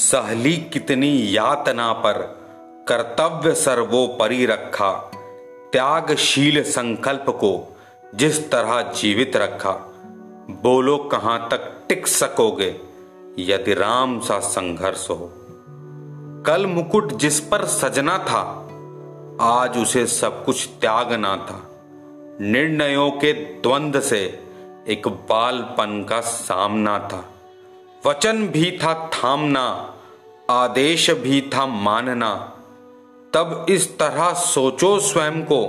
सहली कितनी यातना पर, कर्तव्य सर्वोपरि रखा, त्यागशील संकल्प को जिस तरह जीवित रखा। बोलो कहाँ तक टिक सकोगे, यदि राम सा संघर्ष हो। कल मुकुट जिस पर सजना था, आज उसे सब कुछ त्यागना था। निर्णयों के द्वंद से एक बालपन का सामना था। वचन भी था थामना, आदेश भी था मानना। तब इस तरह सोचो स्वयं को,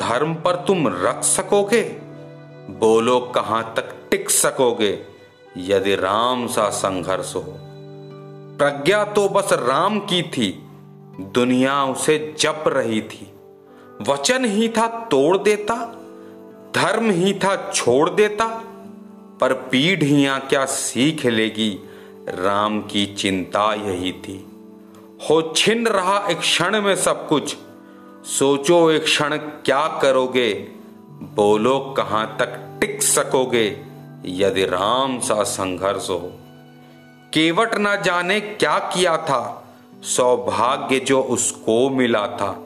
धर्म पर तुम रख सकोगे? बोलो कहाँ तक टिक सकोगे, यदि राम सा संघर्ष हो? प्रज्ञा तो बस राम की थी, दुनिया उसे जप रही थी। वचन ही था तोड़ देता, धर्म ही था छोड़ देता पर पीढ़ियाँ क्या सीख लेगी? राम की चिंता यही थी। हो छिन रहा एक क्षण में सब कुछ। सोचो एक क्षण क्या करोगे? बोलो कहाँ तक टिक सकोगे? यदि राम सा संघर्ष हो। केवट ना जाने क्या किया था? सौभाग्य जो उसको मिला था।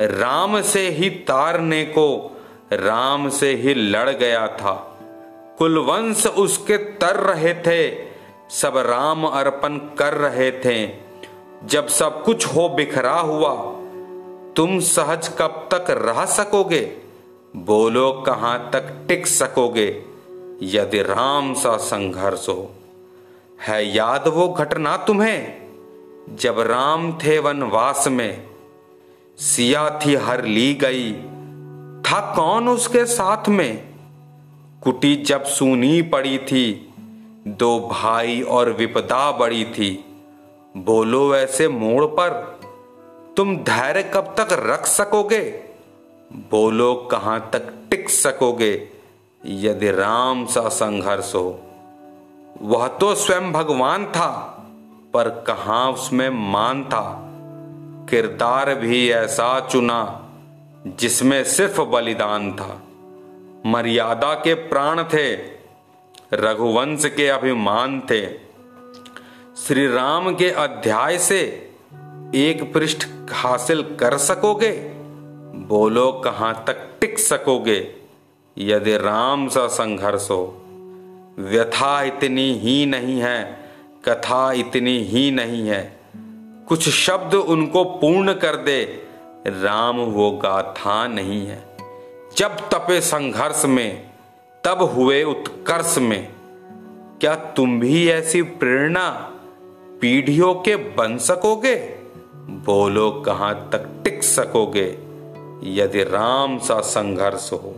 राम से ही तारने को, राम से ही लड़ गया था। कुलवंश उसके तर रहे थे, सब राम अर्पण कर रहे थे। जब सब कुछ हो बिखरा हुआ, तुम सहज कब तक रह सकोगे? बोलो कहाँ तक टिक सकोगे? यदि राम सा संघर्ष हो, है याद वो घटना तुम्हें? जब राम थे वनवास में, सिया थी हर ली गई, था कौन उसके साथ में? कुटी जब सुनी पड़ी थी, दो भाई और विपदा बड़ी थी। बोलो ऐसे मोड़ पर, तुम धैर्य कब तक रख सकोगे? बोलो कहाँ तक टिक सकोगे, यदि राम सा संघर्ष हो। वह तो स्वयं भगवान था, पर कहा उसमें मान था? किरदार भी ऐसा चुना, जिसमें सिर्फ़ बलिदान था। मर्यादा के प्राण थे, रघुवंश के अभिमान थे। श्री राम के अध्याय से एक पृष्ठ हासिल कर सकोगे? बोलो, कहाँ तक टिक सकोगे? यदि राम सा संघर्ष हो, व्यथा इतनी ही नहीं है, कथा इतनी ही नहीं है। कुछ शब्द उनको पूर्ण कर दे, राम वो गाथा नहीं है। जब तपे संघर्ष में, तब हुए उत्कर्ष में। क्या तुम भी ऐसी प्रेरणा पीढ़ियों के बन सकोगे? बोलो कहाँ तक टिक सकोगे, यदि राम सा संघर्ष हो।